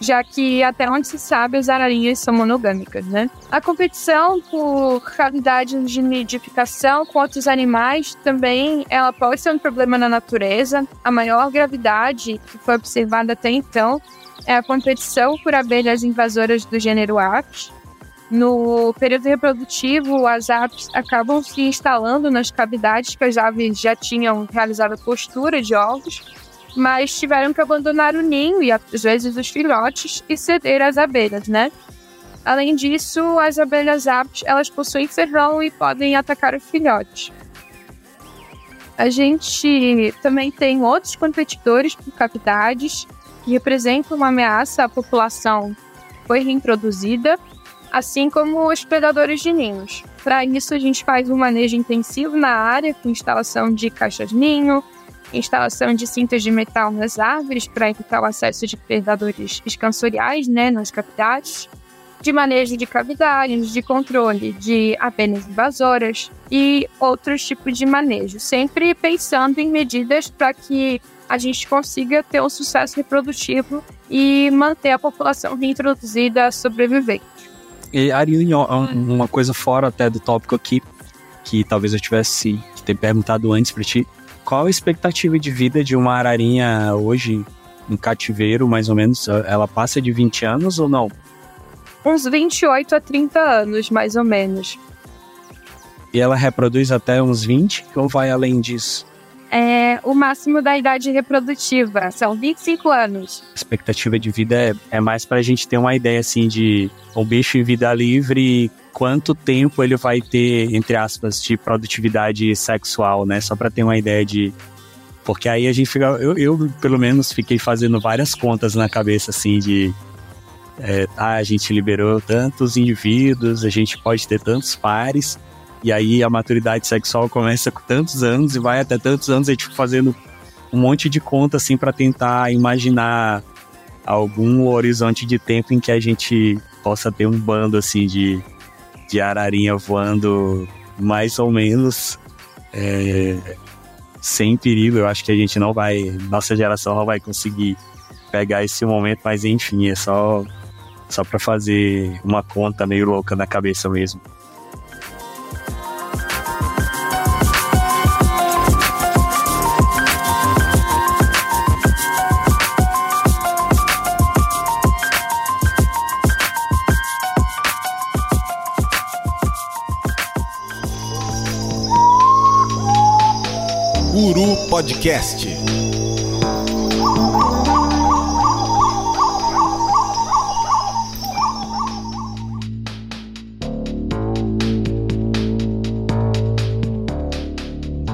já que até onde se sabe as ararinhas são monogâmicas, né? A competição por qualidade de nidificação com outros animais também ela pode ser um problema na natureza. A maior gravidade que foi observada até então é a competição por abelhas invasoras do gênero Apis, no período reprodutivo, as aves acabam se instalando nas cavidades que as aves já tinham realizado a postura de ovos, mas tiveram que abandonar o ninho e às vezes os filhotes e ceder às abelhas, né? Além disso, as abelhas apes, elas possuem ferrão e podem atacar o filhote. A gente também tem outros competidores por cavidades que representam uma ameaça à população foi reintroduzida assim como os predadores de ninhos. Para isso, a gente faz um manejo intensivo na área, com instalação de caixas-ninho, instalação de cintas de metal nas árvores para evitar o acesso de predadores escansoriais né, nas cavidades, de manejo de cavidades, de controle de abelhas invasoras e outros tipos de manejo, sempre pensando em medidas para que a gente consiga ter um sucesso reprodutivo e manter a população reintroduzida sobrevivente. E, Ariane, uma coisa fora até do tópico aqui, que talvez eu tivesse que ter perguntado antes para ti. Qual a expectativa de vida de uma ararinha hoje em cativeiro, mais ou menos? Ela passa de 20 anos ou não? Uns 28 a 30 anos, mais ou menos. E ela reproduz até uns 20 ou vai além disso? É o máximo da idade reprodutiva, são 25 anos. A expectativa de vida é, é mais para a gente ter uma ideia assim de um bicho em vida livre, quanto tempo ele vai ter, entre aspas, de produtividade sexual, né? Só para ter uma ideia de. Porque aí a gente fica. Eu, eu, pelo menos, fiquei fazendo várias contas na cabeça, assim, de. É, ah, a gente liberou tantos indivíduos, a gente pode ter tantos pares. E aí a maturidade sexual começa com tantos anos e vai até tantos anos, a gente fica fazendo um monte de conta assim para tentar imaginar algum horizonte de tempo em que a gente possa ter um bando assim de, de ararinha voando mais ou menos é, sem perigo. Eu acho que a gente não vai, nossa geração não vai conseguir pegar esse momento, mas enfim, é só só para fazer uma conta meio louca na cabeça mesmo.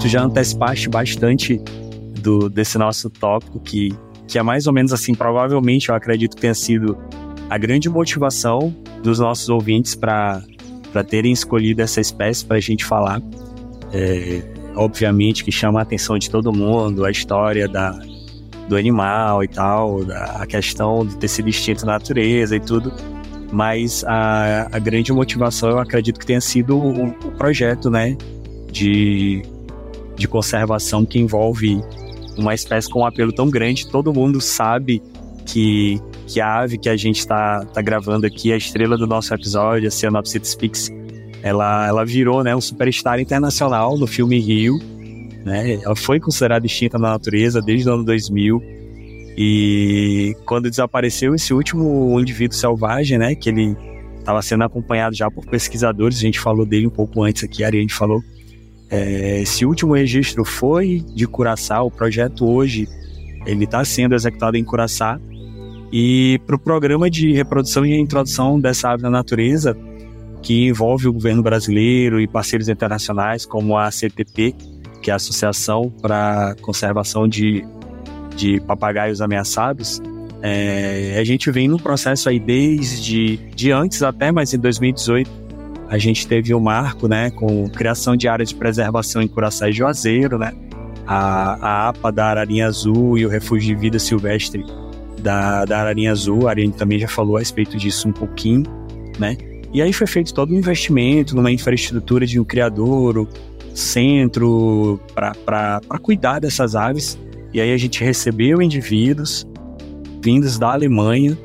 Tu já antecipaste bastante do, desse nosso tópico, que, que é mais ou menos assim, provavelmente eu acredito que tenha sido a grande motivação dos nossos ouvintes para terem escolhido essa espécie para a gente falar. É, obviamente, que chama a atenção de todo mundo, a história da, do animal e tal, da, a questão de ter sido extinto na natureza e tudo. Mas a, a grande motivação, eu acredito que tenha sido o, o projeto, né, de, de conservação que envolve uma espécie com um apelo tão grande. Todo mundo sabe que, que a ave que a gente está tá gravando aqui, a estrela do nosso episódio, a Cianopsis pix, ela, ela virou né, um superstar internacional no filme Rio. Né? Ela foi considerada extinta na natureza desde o ano 2000. E quando desapareceu esse último indivíduo selvagem, né, que ele estava sendo acompanhado já por pesquisadores, a gente falou dele um pouco antes aqui, a Ariane falou. É, esse último registro foi de Curaçao, o projeto hoje ele está sendo executado em Curaçao. E para o programa de reprodução e introdução dessa ave na natureza, que envolve o governo brasileiro e parceiros internacionais, como a CTP, que é a Associação para Conservação de, de Papagaios Ameaçados. É, a gente vem no processo aí desde de antes até, mas em 2018 a gente teve um marco, né, com criação de áreas de preservação em Curaçao e Juazeiro, né, a, a APA da Ararinha Azul e o Refúgio de Vida Silvestre da, da Ararinha Azul, a Ariane também já falou a respeito disso um pouquinho, né, e aí foi feito todo um investimento numa infraestrutura de um criadouro, centro para cuidar dessas aves. E aí a gente recebeu indivíduos vindos da Alemanha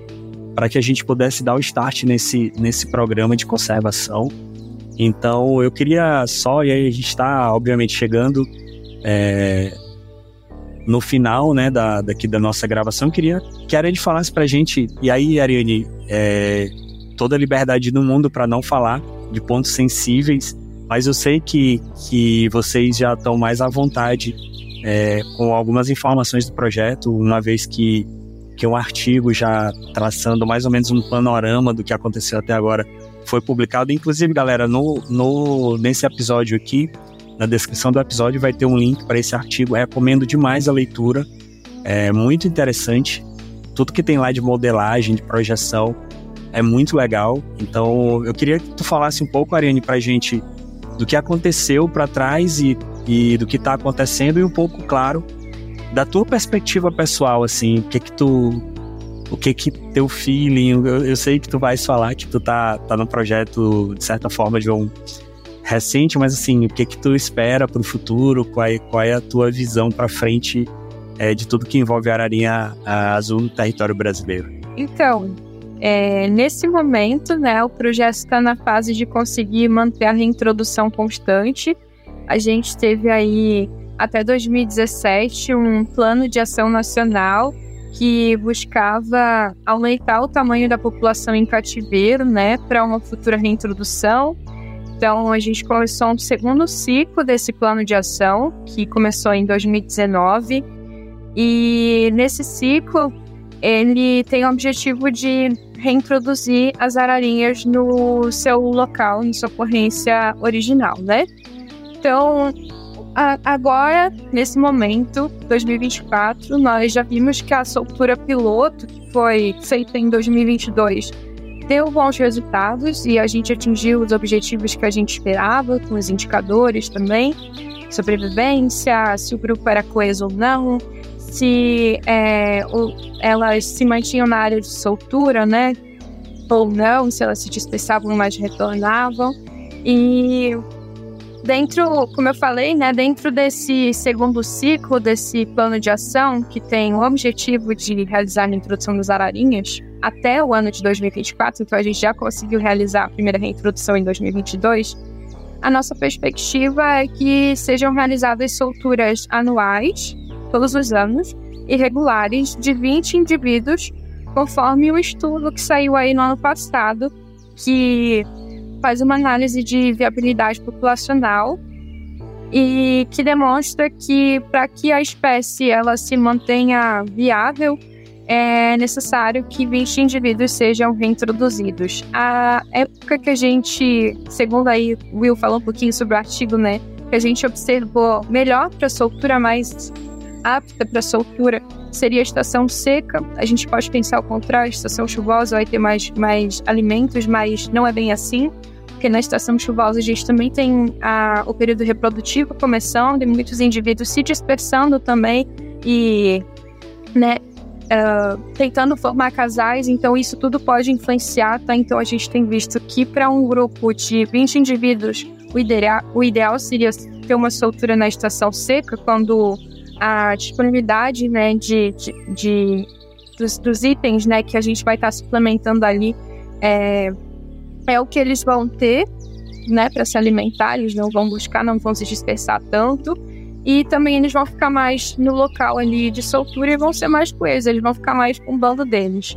para que a gente pudesse dar o start nesse, nesse programa de conservação. Então eu queria só, e aí a gente está obviamente chegando é, no final né, da, daqui da nossa gravação, eu queria que a Ariane falasse para a gente, e aí Ariane, é, toda a liberdade do mundo para não falar de pontos sensíveis, mas eu sei que, que vocês já estão mais à vontade é, com algumas informações do projeto, uma vez que, que um artigo já traçando mais ou menos um panorama do que aconteceu até agora foi publicado. Inclusive, galera, no, no, nesse episódio aqui, na descrição do episódio, vai ter um link para esse artigo. Recomendo demais a leitura, é muito interessante. Tudo que tem lá de modelagem, de projeção, é muito legal. Então, eu queria que tu falasse um pouco, Ariane, pra gente do que aconteceu para trás e, e do que tá acontecendo e um pouco, claro, da tua perspectiva pessoal, assim, o que que tu o que que teu feeling, eu, eu sei que tu vais falar que tu tá, tá no projeto, de certa forma, de um recente, mas assim, o que que tu espera para o futuro, qual é, qual é a tua visão para frente é, de tudo que envolve a ararinha azul no território brasileiro? Então, é, nesse momento, né, o projeto está na fase de conseguir manter a reintrodução constante. A gente teve aí até 2017 um plano de ação nacional que buscava aumentar o tamanho da população em cativeiro, né, para uma futura reintrodução. Então, a gente começou um segundo ciclo desse plano de ação, que começou em 2019. E nesse ciclo, ele tem o objetivo de reintroduzir as ararinhas no seu local, em sua ocorrência original, né? Então, agora, nesse momento, 2024, nós já vimos que a soltura piloto, que foi feita em 2022, deu bons resultados e a gente atingiu os objetivos que a gente esperava, com os indicadores também, sobrevivência, se o grupo era coeso ou não, se é, o, elas se mantinham na área de soltura, né, ou não, se elas se dispersavam, mas retornavam. E Dentro, como eu falei, né, dentro desse segundo ciclo, desse plano de ação, que tem o objetivo de realizar a introdução das ararinhas até o ano de 2024, então a gente já conseguiu realizar a primeira reintrodução em 2022, a nossa perspectiva é que sejam realizadas solturas anuais, todos os anos, irregulares, de 20 indivíduos, conforme o estudo que saiu aí no ano passado, que faz uma análise de viabilidade populacional e que demonstra que para que a espécie ela se mantenha viável é necessário que 20 indivíduos sejam reintroduzidos. A época que a gente, segundo aí Will falou um pouquinho sobre o artigo, né, que a gente observou melhor para soltura, mais apta para soltura, seria a estação seca. A gente pode pensar o contrário, estação chuvosa vai ter mais, mais alimentos, mas não é bem assim porque na estação chuvosa a gente também tem a, o período reprodutivo começando e muitos indivíduos se dispersando também e né, uh, tentando formar casais, então isso tudo pode influenciar, tá? Então a gente tem visto que para um grupo de 20 indivíduos, o ideal, o ideal seria ter uma soltura na estação seca, quando a disponibilidade né, de, de, de dos, dos, itens né, que a gente vai estar tá suplementando ali é, é o que eles vão ter, né, para se alimentar, eles não vão buscar, não vão se dispersar tanto. E também eles vão ficar mais no local ali de soltura e vão ser mais coesos, eles vão ficar mais com o bando deles.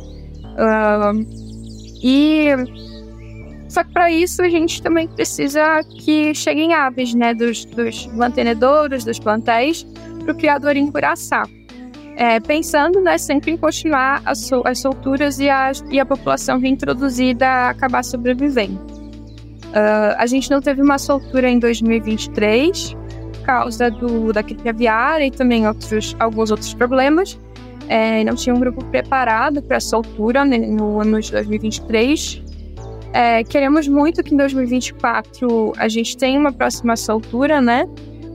Uh, e só que para isso a gente também precisa que cheguem aves, né, dos, dos mantenedores, dos plantéis, para o criador encoraçar é, pensando né, sempre em continuar as, as solturas e a, e a população reintroduzida acabar sobrevivendo. Uh, a gente não teve uma soltura em 2023 por causa do, da gripe aviária e também outros, alguns outros problemas. É, não tinha um grupo preparado para a soltura né, no ano de 2023. É, queremos muito que em 2024 a gente tenha uma próxima soltura, né?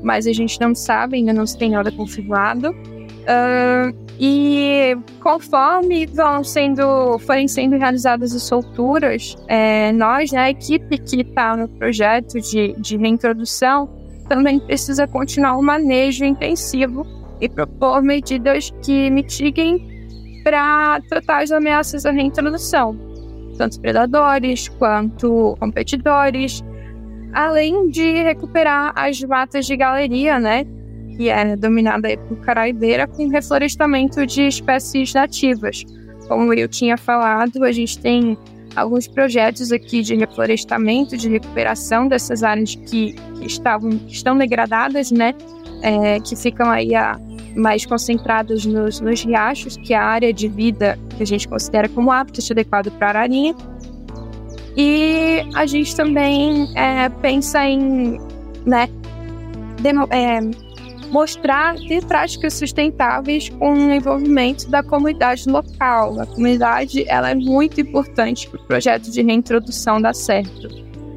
Mas a gente não sabe, ainda não se tem nada confirmado. Uh, e conforme vão sendo, forem sendo realizadas as solturas, é, nós, né, a equipe que está no projeto de, de reintrodução, também precisa continuar o um manejo intensivo e propor medidas que mitiguem para tratar as ameaças à reintrodução, tanto predadores quanto competidores, além de recuperar as matas de galeria, né, que é dominada por caraideira, com reflorestamento de espécies nativas. Como eu tinha falado, a gente tem alguns projetos aqui de reflorestamento, de recuperação dessas áreas que, que estavam, que estão degradadas, né? É, que ficam aí a, mais concentradas nos, nos riachos, que é a área de vida que a gente considera como e adequado para a ararinha. E a gente também é, pensa em né, é, mostrar ter práticas sustentáveis com o envolvimento da comunidade local. A comunidade ela é muito importante para o projeto de reintrodução dar certo.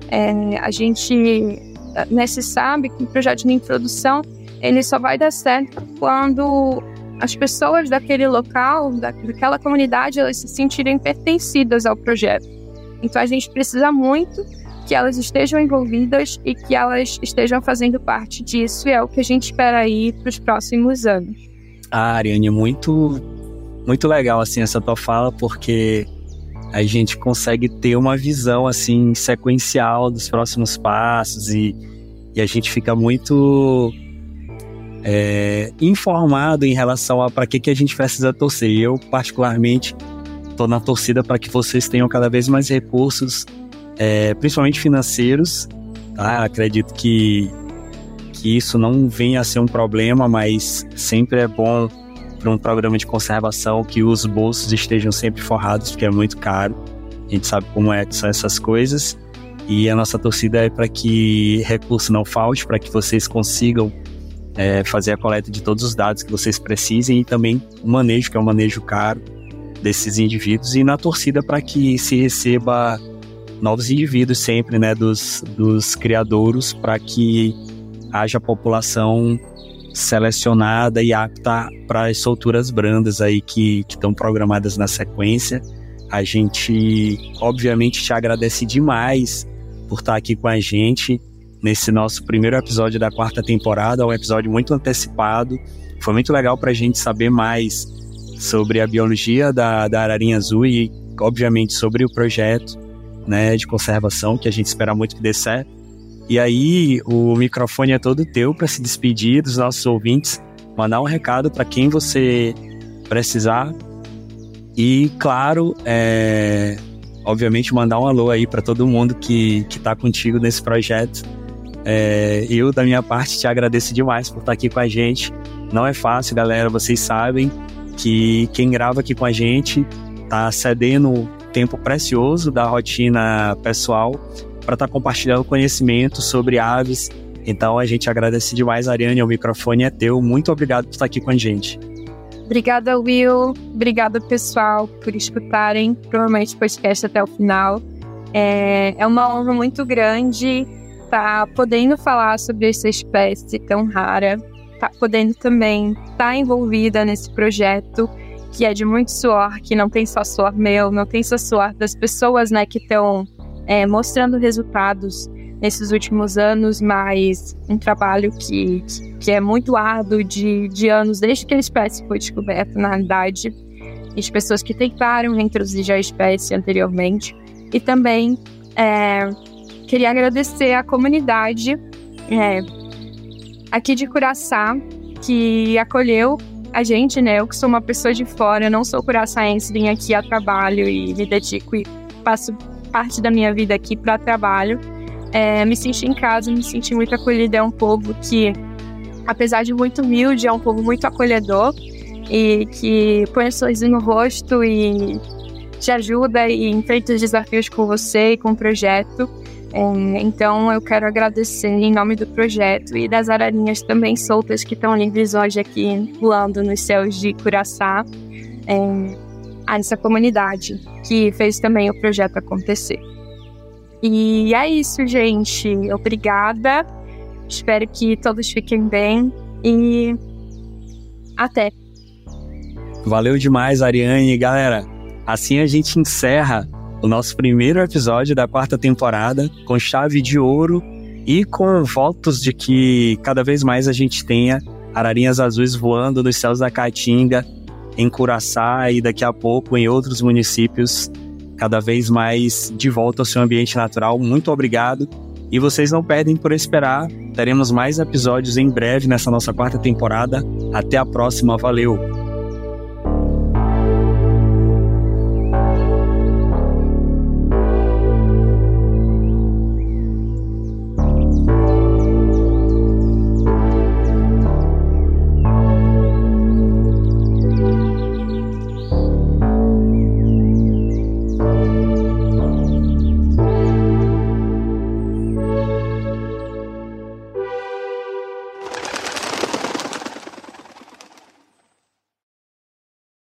É, a gente né, se sabe que o projeto de reintrodução ele só vai dar certo quando as pessoas daquele local, daquela comunidade, elas se sentirem pertencidas ao projeto. Então a gente precisa muito que elas estejam envolvidas e que elas estejam fazendo parte disso, e é o que a gente espera aí para os próximos anos. Ah, Ariane, muito, muito legal assim essa tua fala, porque a gente consegue ter uma visão assim sequencial dos próximos passos e, e a gente fica muito é, informado em relação a para que, que a gente precisa torcer. Eu, particularmente, estou na torcida para que vocês tenham cada vez mais recursos, é, principalmente financeiros. Tá? Acredito que, que isso não venha a ser um problema, mas sempre é bom para um programa de conservação que os bolsos estejam sempre forrados, porque é muito caro. A gente sabe como é, são essas coisas. E a nossa torcida é para que recurso não falte, para que vocês consigam é, fazer a coleta de todos os dados que vocês precisem e também o manejo, que é um manejo caro desses indivíduos, e na torcida para que se receba novos indivíduos sempre, né, dos, dos criadouros, para que haja população selecionada e apta para as solturas brandas aí que estão programadas na sequência. A gente, obviamente, te agradece demais por estar aqui com a gente nesse nosso primeiro episódio da quarta temporada, um episódio muito antecipado. Foi muito legal para a gente saber mais sobre a biologia da, da ararinha azul e, obviamente, sobre o projeto né, de conservação, que a gente espera muito que dê certo. E aí, o microfone é todo teu para se despedir dos nossos ouvintes, mandar um recado para quem você precisar. E, claro, é, obviamente mandar um alô aí para todo mundo que está contigo nesse projeto. É, eu, da minha parte, te agradeço demais por estar aqui com a gente. Não é fácil, galera. Vocês sabem que quem grava aqui com a gente está cedendo tempo precioso da rotina pessoal para estar tá compartilhando conhecimento sobre aves. Então a gente agradece demais, Ariane. O microfone é teu. Muito obrigado por estar aqui com a gente. Obrigada, Will. Obrigada, pessoal, por escutarem provavelmente o podcast até o final. É, é uma honra muito grande estar tá podendo falar sobre essa espécie tão rara, tá podendo também estar tá envolvida nesse projeto que é de muito suor, que não tem só suor meu, não tem só suor das pessoas, né, que estão é, mostrando resultados nesses últimos anos, mas um trabalho que, que é muito árduo de, de anos, desde que a espécie foi descoberta, na realidade, e de pessoas que tentaram introduzir a espécie anteriormente. E também é, queria agradecer à comunidade é, aqui de Curaçá, que acolheu a gente, né? Eu que sou uma pessoa de fora, não sou curaçaense, vim aqui a trabalho e me dedico e passo parte da minha vida aqui para trabalho é, me senti em casa, me senti muito acolhida. É um povo que, apesar de muito humilde, é um povo muito acolhedor e que põe um sorriso no rosto e te ajuda e enfrenta os desafios com você e com o projeto. É, então eu quero agradecer em nome do projeto e das ararinhas também soltas que estão livres hoje aqui voando nos céus de Curaçá, é, a essa comunidade que fez também o projeto acontecer. E é isso, gente. Obrigada. Espero que todos fiquem bem e até. Valeu demais, Ariane. Galera, assim a gente encerra o nosso primeiro episódio da quarta temporada com chave de ouro e com votos de que cada vez mais a gente tenha ararinhas azuis voando nos céus da Caatinga, em Curaçá e daqui a pouco em outros municípios cada vez mais de volta ao seu ambiente natural. Muito obrigado. E vocês não perdem por esperar. Teremos mais episódios em breve nessa nossa quarta temporada. Até a próxima. Valeu!